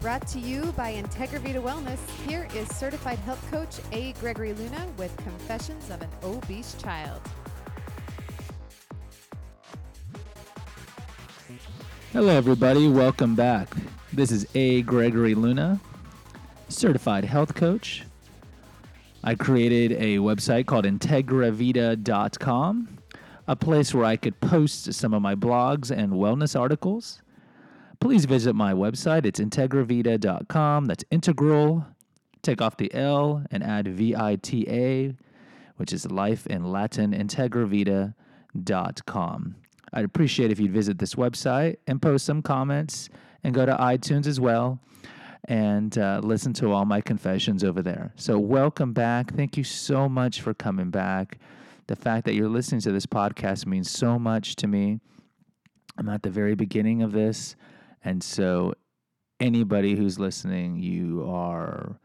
Brought to you by Integravita Wellness, here is certified health coach A. Gregory Luna with Confessions of an Obese Child. Hello, everybody. Welcome back. This is A. Gregory Luna, certified health coach. I created a website called IntegraVita.com, a place where I could post some of my blogs and wellness articles. Please visit my website. It's IntegraVita.com. That's integral. Take off the L and add V I T A, which is life in Latin, IntegraVita.com. I'd appreciate if you'd visit this website and post some comments and go to iTunes as well and uh, listen to all my confessions over there. So, welcome back. Thank you so much for coming back. The fact that you're listening to this podcast means so much to me. I'm at the very beginning of this. And so, anybody who's listening, you are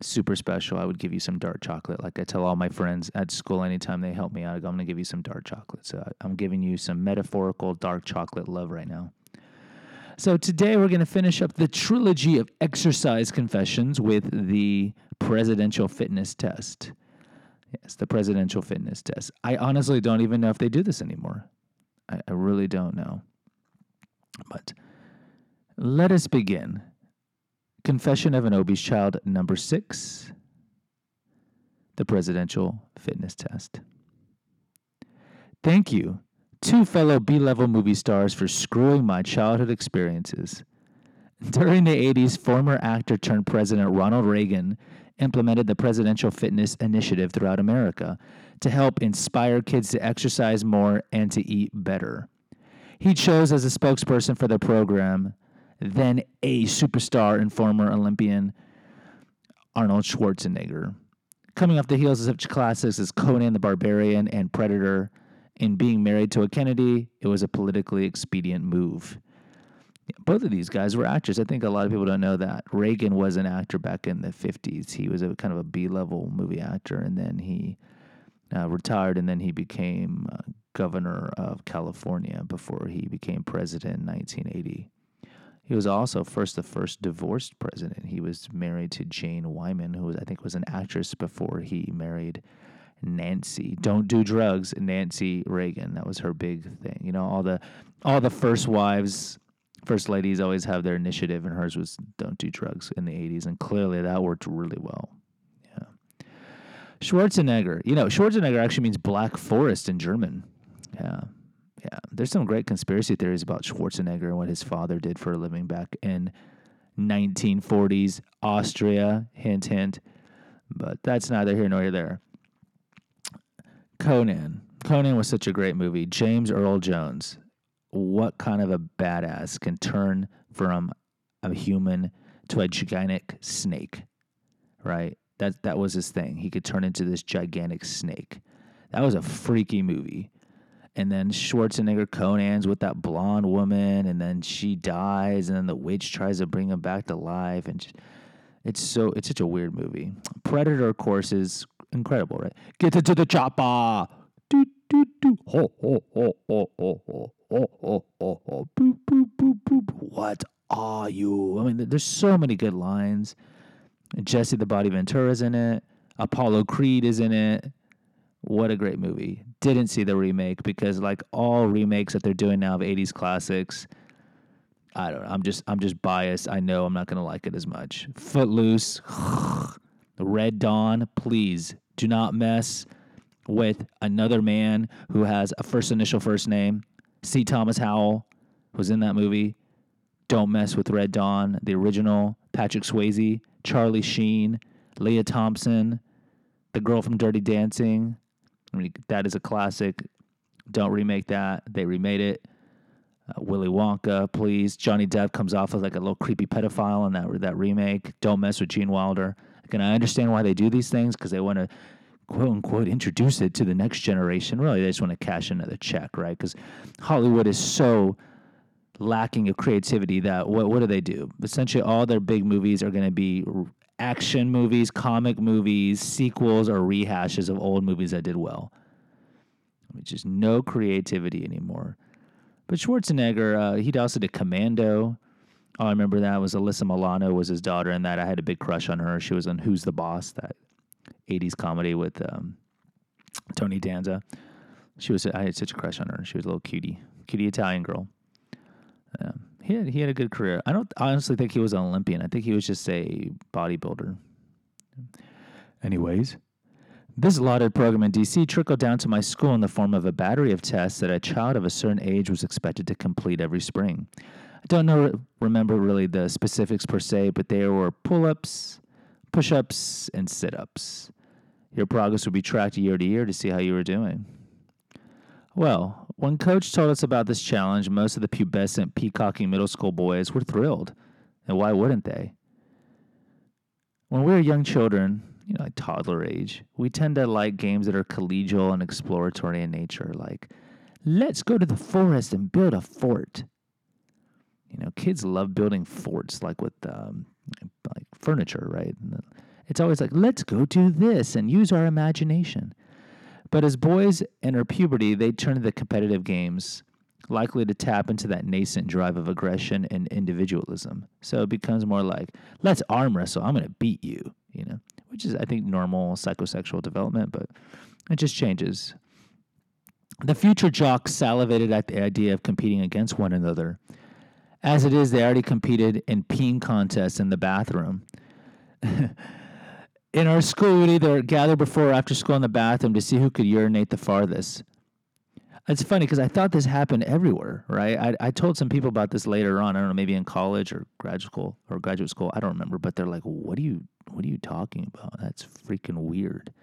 super special. I would give you some dark chocolate. Like I tell all my friends at school, anytime they help me out, I'm going to give you some dark chocolate. So, I'm giving you some metaphorical dark chocolate love right now. So, today we're going to finish up the trilogy of exercise confessions with the presidential fitness test. Yes, the presidential fitness test. I honestly don't even know if they do this anymore. I, I really don't know. But let us begin. Confession of an Obese Child, number six the presidential fitness test. Thank you, two fellow B level movie stars, for screwing my childhood experiences. During the 80s, former actor turned President Ronald Reagan implemented the Presidential Fitness Initiative throughout America to help inspire kids to exercise more and to eat better. He chose as a spokesperson for the program then a superstar and former Olympian, Arnold Schwarzenegger. Coming off the heels of such classics as Conan the Barbarian and Predator, in being married to a Kennedy, it was a politically expedient move. Both of these guys were actors. I think a lot of people don't know that. Reagan was an actor back in the 50s. He was a kind of a B level movie actor, and then he uh, retired, and then he became uh, governor of California before he became president in 1980. He was also first the first divorced president. He was married to Jane Wyman, who was, I think was an actress before he married Nancy. Don't do drugs, Nancy Reagan. That was her big thing. You know, all the all the first wives, first ladies always have their initiative, and hers was don't do drugs in the '80s, and clearly that worked really well. Yeah. Schwarzenegger. You know, Schwarzenegger actually means black forest in German. Yeah. Yeah, there's some great conspiracy theories about Schwarzenegger and what his father did for a living back in 1940s Austria. Hint, hint. But that's neither here nor there. Conan. Conan was such a great movie. James Earl Jones. What kind of a badass can turn from a human to a gigantic snake? Right? That that was his thing. He could turn into this gigantic snake. That was a freaky movie and then Schwarzenegger Conan's with that blonde woman, and then she dies, and then the witch tries to bring him back to life, and it's so it's such a weird movie. Predator, of course, is incredible, right? Get into the chopper, do do do, ho ho ho ho ho ho ho ho ho, boop boop boop boop. What are you? I mean, there's so many good lines. Jesse the Body Ventura is in it. Apollo Creed is in it. What a great movie. Didn't see the remake because like all remakes that they're doing now of 80s classics, I don't know. I'm just I'm just biased. I know I'm not going to like it as much. Footloose, Red Dawn, please do not mess with another man who has a first initial first name. C. Thomas Howell was in that movie. Don't mess with Red Dawn, the original. Patrick Swayze, Charlie Sheen, Lea Thompson, the girl from Dirty Dancing, I mean, that is a classic. Don't remake that. They remade it. Uh, Willy Wonka, please. Johnny Depp comes off as like a little creepy pedophile in that that remake. Don't mess with Gene Wilder. Again, I understand why they do these things because they want to quote unquote introduce it to the next generation. Really, they just want to cash another check, right? Because Hollywood is so lacking of creativity that what what do they do? Essentially, all their big movies are going to be action movies, comic movies, sequels, or rehashes of old movies that did well. Which is no creativity anymore. But Schwarzenegger, uh, he also did Commando. All I remember that was Alyssa Milano was his daughter, and that I had a big crush on her. She was in Who's the Boss, that '80s comedy with um, Tony Danza. She was I had such a crush on her. She was a little cutie, cutie Italian girl. Um, he had he had a good career. I don't honestly think he was an Olympian. I think he was just a bodybuilder. Anyways, this lauded program in DC trickled down to my school in the form of a battery of tests that a child of a certain age was expected to complete every spring. I don't know remember really the specifics per se, but there were pull-ups, push-ups, and sit-ups. Your progress would be tracked year to year to see how you were doing. Well, when coach told us about this challenge, most of the pubescent, peacocking middle school boys were thrilled. And why wouldn't they? When we were young children, you know, like toddler age, we tend to like games that are collegial and exploratory in nature, like, let's go to the forest and build a fort. You know, kids love building forts, like with um, like furniture, right? It's always like, let's go do this and use our imagination. But as boys enter puberty, they turn to the competitive games, likely to tap into that nascent drive of aggression and individualism. So it becomes more like, let's arm wrestle. I'm going to beat you, you know, which is, I think, normal psychosexual development, but it just changes. The future jocks salivated at the idea of competing against one another. As it is, they already competed in peeing contests in the bathroom. in our school, we'd either gather before or after school in the bathroom to see who could urinate the farthest. It's funny because I thought this happened everywhere, right? I, I told some people about this later on. I don't know, maybe in college or graduate school or graduate school. I don't remember, but they're like, "What are you? What are you talking about? That's freaking weird."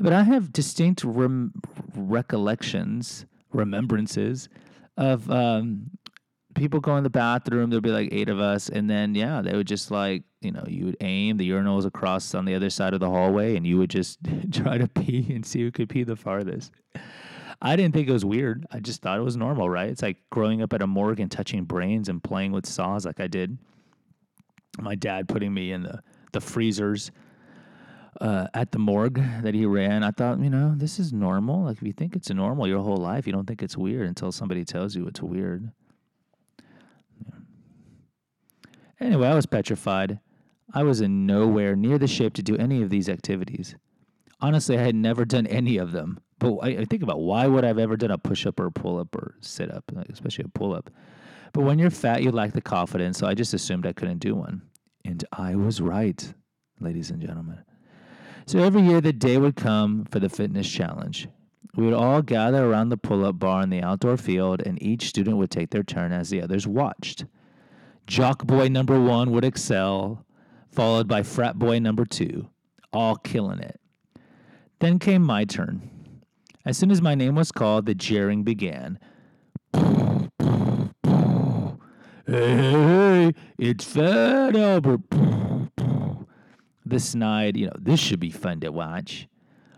But I have distinct rem- recollections, remembrances of um, people go in the bathroom. There'll be like eight of us, and then yeah, they would just like you know you would aim the urinals across on the other side of the hallway, and you would just try to pee and see who could pee the farthest. I didn't think it was weird. I just thought it was normal, right? It's like growing up at a morgue and touching brains and playing with saws like I did. My dad putting me in the the freezers uh, at the morgue that he ran. I thought, you know, this is normal. Like if you think it's normal your whole life, you don't think it's weird until somebody tells you it's weird. Anyway, I was petrified. I was in nowhere near the shape to do any of these activities. Honestly, I had never done any of them. But I, think about why would I have ever done a push up or a pull up or sit up, especially a pull up. But when you're fat, you lack the confidence, so I just assumed I couldn't do one. And I was right, ladies and gentlemen. So every year the day would come for the fitness challenge. We would all gather around the pull up bar in the outdoor field, and each student would take their turn as the others watched. Jock boy number one would excel, followed by frat boy number two, all killing it. Then came my turn. As soon as my name was called, the jeering began. Hey, hey, it's Fat Albert. The snide, you know, this should be fun to watch.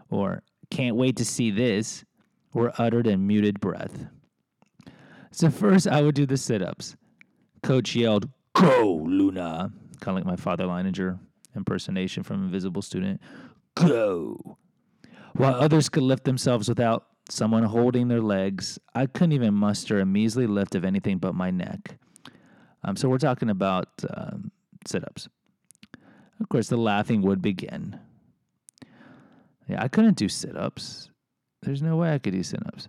Or, can't wait to see this, were uttered in muted breath. So, first, I would do the sit ups. Coach yelled, Go, Luna. Kind of like my father Leininger impersonation from Invisible Student. Go. While others could lift themselves without someone holding their legs, I couldn't even muster a measly lift of anything but my neck. Um, so we're talking about um, sit ups. Of course, the laughing would begin. Yeah, I couldn't do sit ups. There's no way I could do sit ups.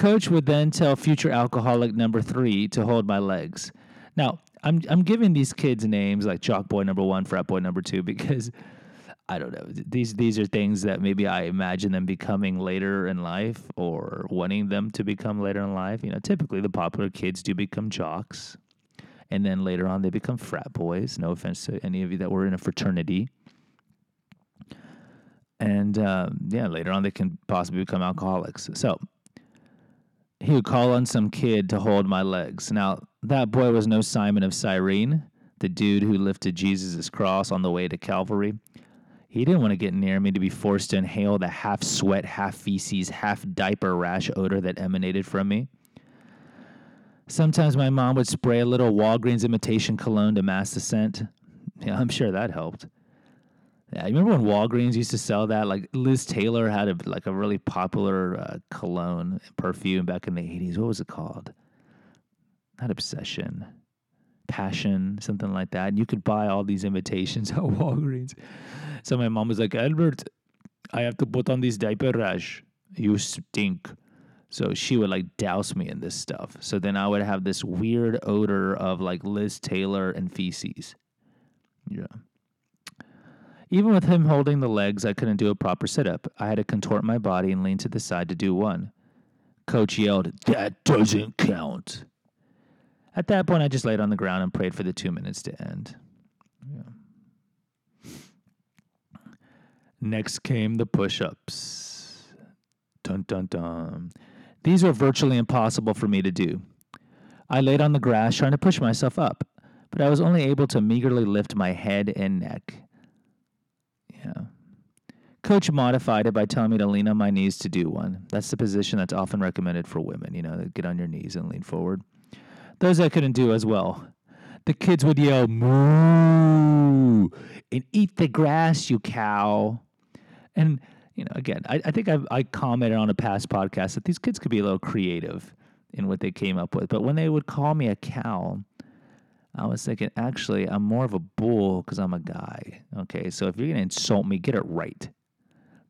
Coach would then tell future alcoholic number three to hold my legs. Now, I'm I'm giving these kids names like Jock Boy number one, Frat Boy number two, because I don't know. These these are things that maybe I imagine them becoming later in life or wanting them to become later in life. You know, typically the popular kids do become jocks, and then later on they become frat boys. No offense to any of you that were in a fraternity. And um, yeah, later on they can possibly become alcoholics. So he would call on some kid to hold my legs. Now, that boy was no Simon of Cyrene, the dude who lifted Jesus' cross on the way to Calvary. He didn't want to get near me to be forced to inhale the half sweat, half feces, half diaper rash odor that emanated from me. Sometimes my mom would spray a little Walgreens imitation cologne to mask the scent. Yeah, I'm sure that helped. Yeah, you remember when Walgreens used to sell that? Like Liz Taylor had a like a really popular uh, cologne perfume back in the '80s. What was it called? Not Obsession. passion, something like that. And you could buy all these invitations at Walgreens. So my mom was like, Albert, I have to put on this diaper rash. You stink. So she would like douse me in this stuff. So then I would have this weird odor of like Liz Taylor and feces. Yeah. Even with him holding the legs, I couldn't do a proper sit up. I had to contort my body and lean to the side to do one. Coach yelled, That doesn't count. At that point, I just laid on the ground and prayed for the two minutes to end. Yeah. Next came the push ups. Dun dun dun. These were virtually impossible for me to do. I laid on the grass trying to push myself up, but I was only able to meagerly lift my head and neck. Coach modified it by telling me to lean on my knees to do one. That's the position that's often recommended for women, you know, get on your knees and lean forward. Those I couldn't do as well. The kids would yell, moo, and eat the grass, you cow. And, you know, again, I, I think I've, I commented on a past podcast that these kids could be a little creative in what they came up with. But when they would call me a cow, I was thinking, actually, I'm more of a bull because I'm a guy. Okay, so if you're going to insult me, get it right.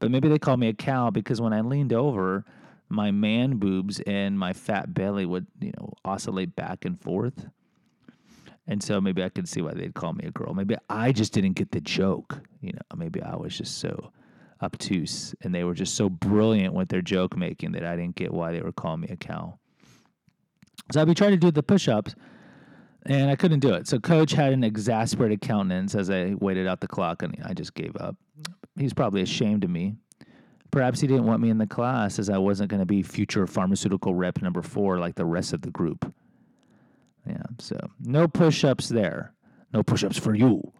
But maybe they call me a cow because when I leaned over, my man boobs and my fat belly would, you know, oscillate back and forth. And so maybe I could see why they'd call me a girl. Maybe I just didn't get the joke. You know, maybe I was just so obtuse and they were just so brilliant with their joke making that I didn't get why they were calling me a cow. So I'd be trying to do the push ups and I couldn't do it. So coach had an exasperated countenance as I waited out the clock and I just gave up. He's probably ashamed of me. Perhaps he didn't want me in the class as I wasn't going to be future pharmaceutical rep number four like the rest of the group. Yeah, so no push ups there. No push ups for you.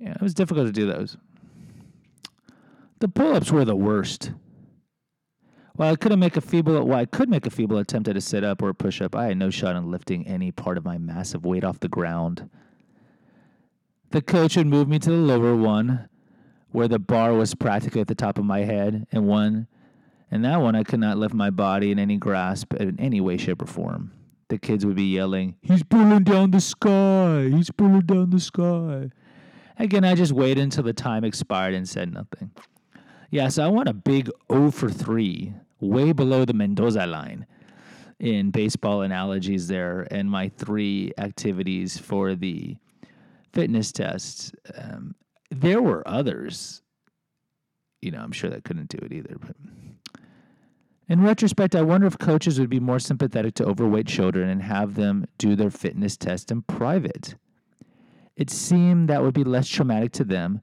Yeah, it was difficult to do those. The pull ups were the worst. While I couldn't make a feeble, while I could make a feeble attempt at a sit up or a push up, I had no shot in lifting any part of my massive weight off the ground. The coach would move me to the lower one, where the bar was practically at the top of my head, and one, and that one I could not lift my body in any grasp in any way, shape, or form. The kids would be yelling, "He's pulling down the sky! He's pulling down the sky!" Again, I just waited until the time expired and said nothing. Yeah, so I want a big O for 3, way below the Mendoza line in baseball analogies there, and my three activities for the fitness tests. Um, there were others, you know, I'm sure that couldn't do it either. But in retrospect, I wonder if coaches would be more sympathetic to overweight children and have them do their fitness test in private. It seemed that would be less traumatic to them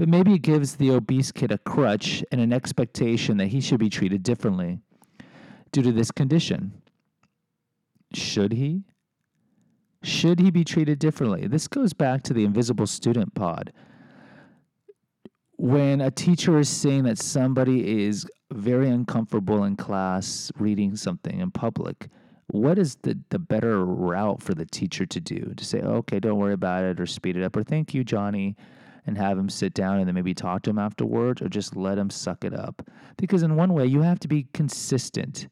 but maybe it gives the obese kid a crutch and an expectation that he should be treated differently due to this condition. Should he? Should he be treated differently? This goes back to the invisible student pod. When a teacher is saying that somebody is very uncomfortable in class reading something in public, what is the, the better route for the teacher to do? To say, okay, don't worry about it, or speed it up, or thank you, Johnny and have him sit down and then maybe talk to him afterwards or just let him suck it up. Because in one way, you have to be consistent,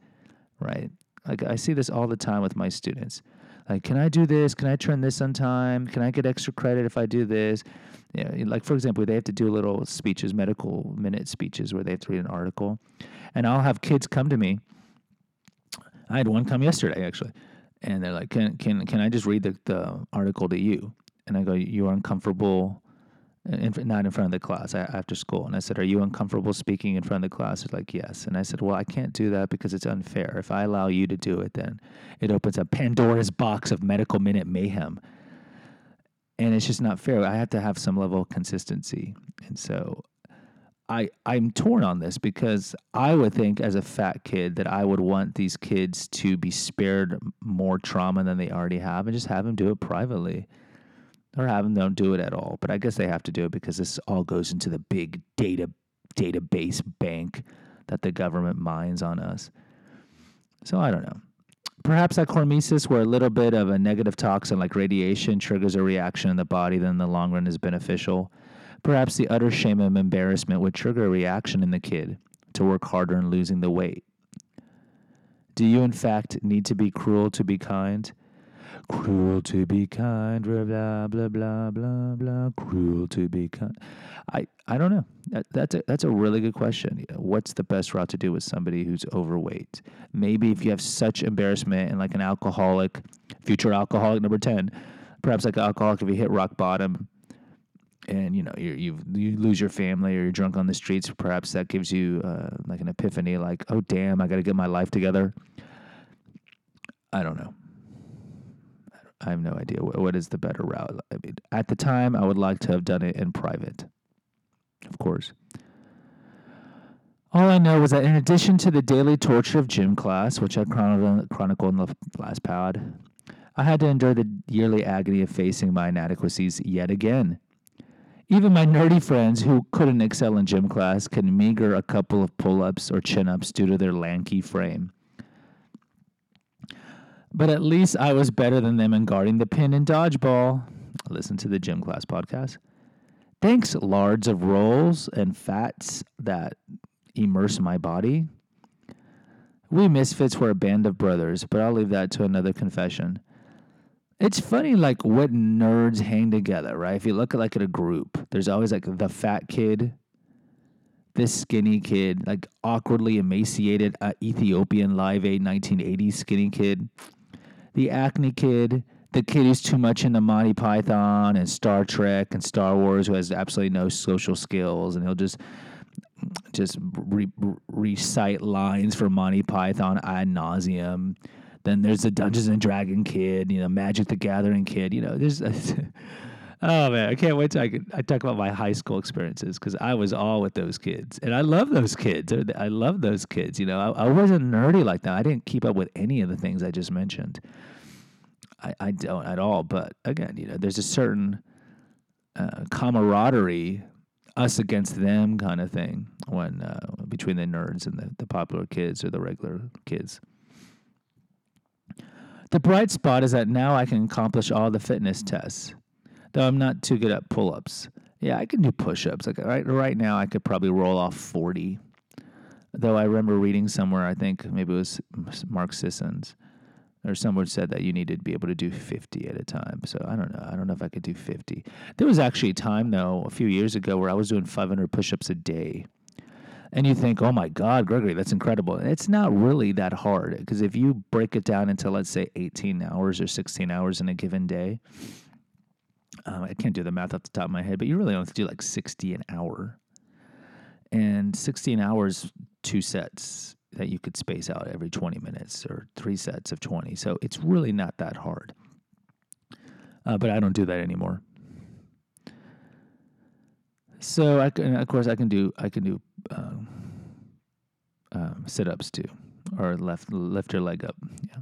right? Like I see this all the time with my students. Like, can I do this? Can I turn this on time? Can I get extra credit if I do this? Yeah, like for example, they have to do little speeches, medical minute speeches, where they have to read an article, and I'll have kids come to me. I had one come yesterday actually, and they're like, "Can can can I just read the, the article to you?" And I go, "You are uncomfortable in, not in front of the class after school. And I said, Are you uncomfortable speaking in front of the class? They're like, Yes. And I said, Well, I can't do that because it's unfair. If I allow you to do it, then it opens a Pandora's box of medical minute mayhem. And it's just not fair. I have to have some level of consistency. And so I, I'm torn on this because I would think as a fat kid that I would want these kids to be spared more trauma than they already have and just have them do it privately or have them don't do it at all. But I guess they have to do it because this all goes into the big data database bank that the government mines on us. So I don't know. Perhaps that hormesis, where a little bit of a negative toxin like radiation triggers a reaction in the body that in the long run is beneficial. Perhaps the utter shame and embarrassment would trigger a reaction in the kid to work harder in losing the weight. Do you, in fact, need to be cruel to be kind? Cruel to be kind, blah blah blah blah blah. Cruel to be kind. I I don't know. That, that's a that's a really good question. What's the best route to do with somebody who's overweight? Maybe if you have such embarrassment and like an alcoholic, future alcoholic number ten, perhaps like an alcoholic if you hit rock bottom, and you know you you lose your family or you're drunk on the streets. Perhaps that gives you uh, like an epiphany, like oh damn, I got to get my life together. I don't know. I have no idea what, what is the better route. I mean, at the time, I would like to have done it in private, of course. All I know was that in addition to the daily torture of gym class, which I chronicled, in the last pod, I had to endure the yearly agony of facing my inadequacies yet again. Even my nerdy friends who couldn't excel in gym class could meager a couple of pull ups or chin ups due to their lanky frame. But at least I was better than them in guarding the pin in dodgeball. Listen to the gym class podcast. Thanks, lards of rolls and fats that immerse my body. We misfits were a band of brothers, but I'll leave that to another confession. It's funny, like what nerds hang together, right? If you look at like at a group, there's always like the fat kid, this skinny kid, like awkwardly emaciated uh, Ethiopian Live Aid 1980s skinny kid, the acne kid, the kid who's too much into Monty Python and Star Trek and Star Wars, who has absolutely no social skills, and he'll just just re- recite lines for Monty Python ad nauseum. Then there's the Dungeons and Dragon kid, you know, Magic the Gathering kid. You know, there's. oh man, I can't wait till I, I talk about my high school experiences because I was all with those kids, and I love those kids. I love those kids. You know, I, I wasn't nerdy like that. I didn't keep up with any of the things I just mentioned. I, I don't at all. But again, you know, there's a certain uh, camaraderie, us against them kind of thing when uh, between the nerds and the, the popular kids or the regular kids. The bright spot is that now I can accomplish all the fitness tests, though I'm not too good at pull ups. Yeah, I can do push ups. Like right, right now, I could probably roll off 40. Though I remember reading somewhere, I think maybe it was Mark Sissons, or someone said that you needed to be able to do 50 at a time. So I don't know. I don't know if I could do 50. There was actually a time, though, a few years ago where I was doing 500 push ups a day. And you think, oh my God, Gregory, that's incredible. it's not really that hard because if you break it down into, let's say, 18 hours or 16 hours in a given day, um, I can't do the math off the top of my head, but you really only have to do like 60 an hour. And 16 hours, two sets that you could space out every 20 minutes or three sets of 20. So it's really not that hard. Uh, but I don't do that anymore. So I can, of course, I can do I can do um, um, sit ups too, or left lift your leg up. Yeah.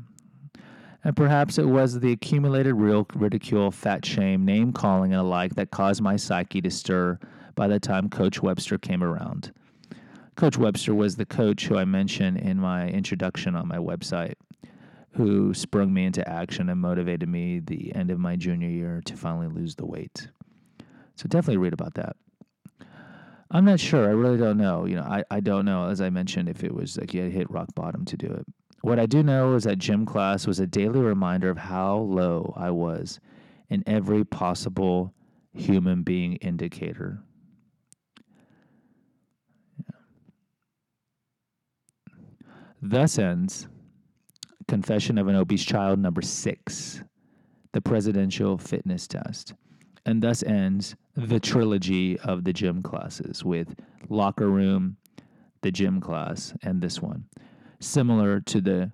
And perhaps it was the accumulated real ridicule, fat shame, name calling, and alike that caused my psyche to stir by the time Coach Webster came around. Coach Webster was the coach who I mentioned in my introduction on my website, who sprung me into action and motivated me the end of my junior year to finally lose the weight. So definitely read about that. I'm not sure. I really don't know. You know, I, I don't know, as I mentioned, if it was like you had hit rock bottom to do it. What I do know is that gym class was a daily reminder of how low I was in every possible human being indicator. Thus ends Confession of an Obese Child number six, the presidential fitness test. And thus ends the trilogy of the gym classes with Locker Room, the gym class, and this one. Similar to the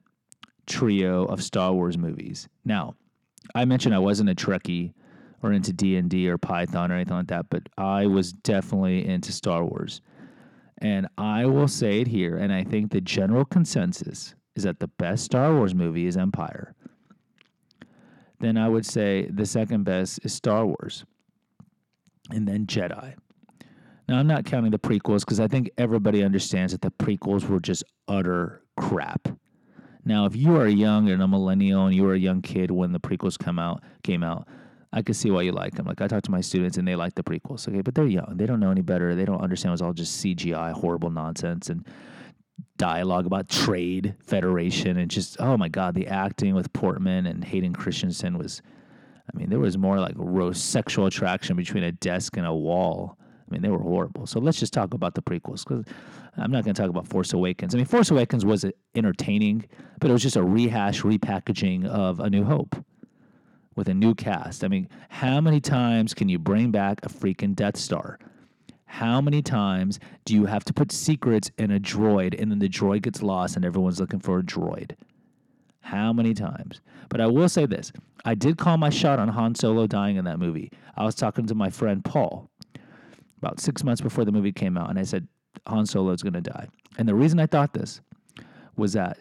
trio of Star Wars movies. Now, I mentioned I wasn't a Trekkie or into D&D or Python or anything like that, but I was definitely into Star Wars. And I will say it here, and I think the general consensus is that the best Star Wars movie is Empire. Then I would say the second best is Star Wars. And then Jedi. Now, I'm not counting the prequels because I think everybody understands that the prequels were just utter crap. Now, if you are young and a millennial and you were a young kid when the prequels come out came out, I could see why you like them. Like I talk to my students and they like the prequels. Okay, but they're young. They don't know any better. They don't understand it's all just CGI, horrible nonsense. And dialogue about trade federation and just oh my god, the acting with Portman and Hayden Christensen was. I mean, there was more like sexual attraction between a desk and a wall. I mean, they were horrible. So let's just talk about the prequels because I'm not going to talk about Force Awakens. I mean, Force Awakens was entertaining, but it was just a rehash, repackaging of A New Hope with a new cast. I mean, how many times can you bring back a freaking Death Star? How many times do you have to put secrets in a droid and then the droid gets lost and everyone's looking for a droid? How many times? But I will say this I did call my shot on Han Solo dying in that movie. I was talking to my friend Paul about six months before the movie came out, and I said, Han Solo is going to die. And the reason I thought this was that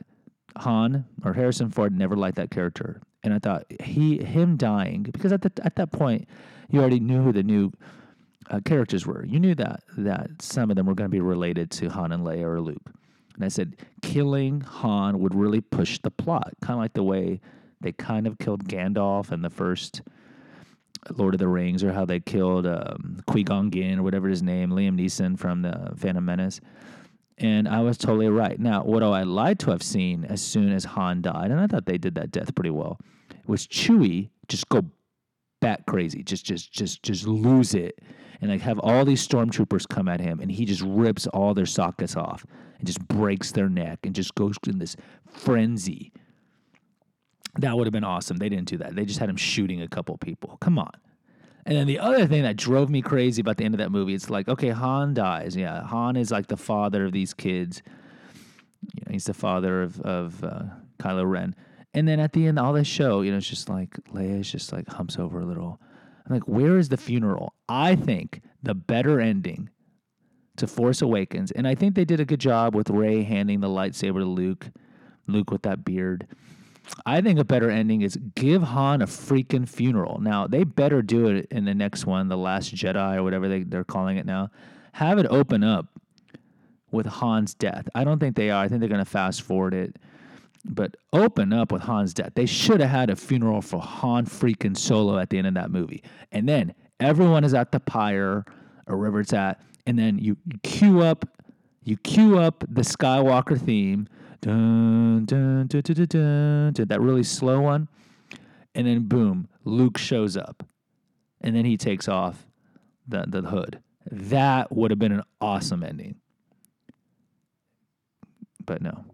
Han or Harrison Ford never liked that character, and I thought he him dying because at the, at that point you already knew who the new uh, characters were. You knew that that some of them were going to be related to Han and Leia or Luke. And I said killing Han would really push the plot, kind of like the way they kind of killed Gandalf in the first Lord of the Rings, or how they killed um, Qui Gon Jinn or whatever his name, Liam Neeson from the Phantom Menace. And I was totally right. Now, what I lied to have seen as soon as Han died, and I thought they did that death pretty well, was Chewie just go bat crazy, just just just just lose it, and like have all these stormtroopers come at him, and he just rips all their sockets off and just breaks their neck and just goes in this frenzy. That would have been awesome. They didn't do that. They just had him shooting a couple people. Come on. And then the other thing that drove me crazy about the end of that movie, it's like, okay, Han dies. Yeah, Han is like the father of these kids. You know, he's the father of of uh, Kylo Ren. And then at the end, all this show, you know, it's just like Leia's just like humps over a little. I'm like, where is the funeral? I think the better ending to Force Awakens, and I think they did a good job with Rey handing the lightsaber to Luke, Luke with that beard. I think a better ending is give Han a freaking funeral. Now, they better do it in the next one, The Last Jedi or whatever they, they're calling it now. Have it open up with Han's death. I don't think they are. I think they're going to fast forward it. But open up with Han's death. They should have had a funeral for Han freaking Solo at the end of that movie. And then everyone is at the pyre or wherever it's at. And then you, cue up you cue up the Skywalker theme dun, dun, dun, dun, dun, dun, that really slow one. And then boom, Luke shows up. And then he takes off the, the hood. That would have been an awesome ending. But no.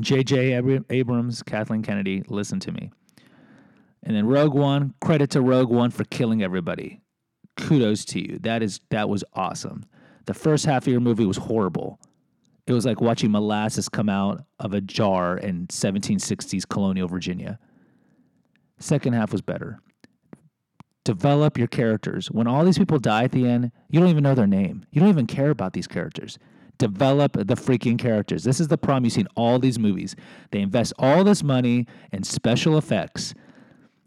J.J. Abrams, Kathleen Kennedy, listen to me. And then Rogue One, credit to Rogue One for killing everybody. Kudos to you. That is that was awesome. The first half of your movie was horrible. It was like watching molasses come out of a jar in 1760s colonial Virginia. Second half was better. Develop your characters. When all these people die at the end, you don't even know their name. You don't even care about these characters. Develop the freaking characters. This is the problem you see in all these movies. They invest all this money in special effects,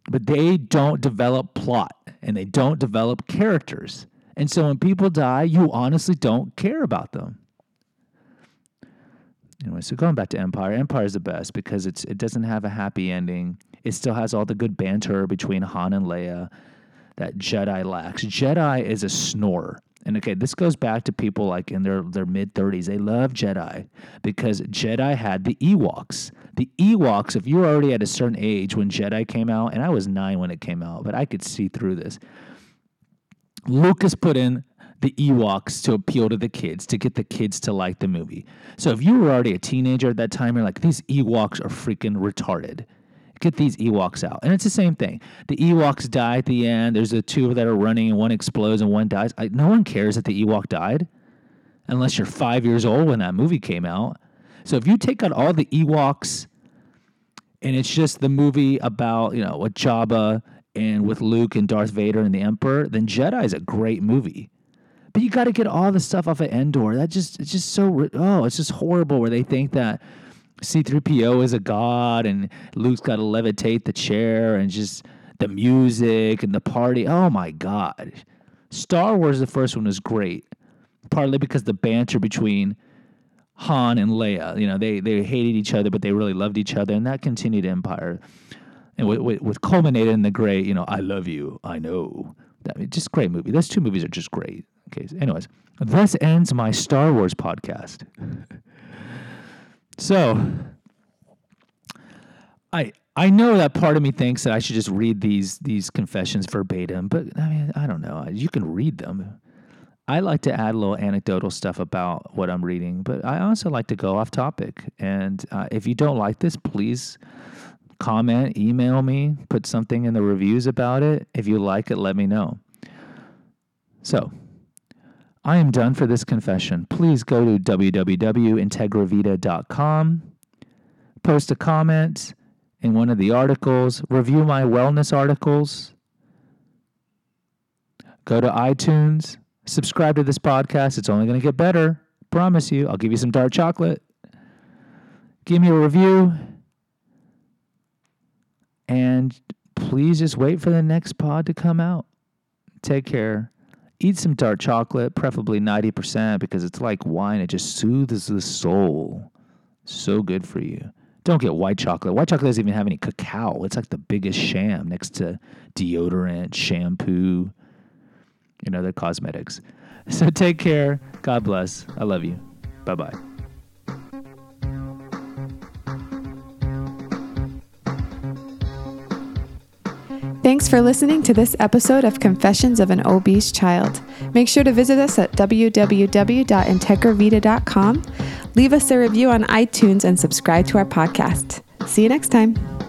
but they don't develop plot and they don't develop characters. And so when people die, you honestly don't care about them anyway, so going back to Empire, Empire is the best because it's it doesn't have a happy ending. It still has all the good banter between Han and Leia that Jedi lacks. Jedi is a snore. And okay, this goes back to people like in their, their mid 30s. They love Jedi because Jedi had the Ewoks. The Ewoks, if you were already at a certain age when Jedi came out, and I was nine when it came out, but I could see through this. Lucas put in the Ewoks to appeal to the kids, to get the kids to like the movie. So if you were already a teenager at that time, you're like, these Ewoks are freaking retarded. Get these Ewoks out. And it's the same thing. The Ewoks die at the end. There's the two that are running, and one explodes and one dies. No one cares that the Ewok died unless you're five years old when that movie came out. So if you take out all the Ewoks and it's just the movie about, you know, what Jabba and with Luke and Darth Vader and the Emperor, then Jedi is a great movie. But you got to get all the stuff off of Endor. That just it's just so oh, it's just horrible where they think that C3PO is a god and Luke's got to levitate the chair and just the music and the party. Oh my god. Star Wars the first one was great. Partly because the banter between Han and Leia, you know, they they hated each other but they really loved each other and that continued Empire. And with, with, with culminated in the great, you know, I love you, I know. That just great movie. Those two movies are just great. Okay. Anyways, thus ends my Star Wars podcast. So I I know that part of me thinks that I should just read these these confessions verbatim, but I mean I don't know. You can read them. I like to add a little anecdotal stuff about what I'm reading, but I also like to go off topic. And uh, if you don't like this, please comment, email me, put something in the reviews about it. If you like it, let me know. So, I am done for this confession. Please go to www.integravita.com, post a comment in one of the articles, review my wellness articles, go to iTunes, subscribe to this podcast. It's only going to get better. Promise you. I'll give you some dark chocolate. Give me a review. And please just wait for the next pod to come out. Take care. Eat some dark chocolate, preferably 90%, because it's like wine. It just soothes the soul. So good for you. Don't get white chocolate. White chocolate doesn't even have any cacao. It's like the biggest sham next to deodorant, shampoo, and other cosmetics. So take care. God bless. I love you. Bye bye. Thanks for listening to this episode of Confessions of an Obese Child. Make sure to visit us at www.integravita.com, leave us a review on iTunes, and subscribe to our podcast. See you next time.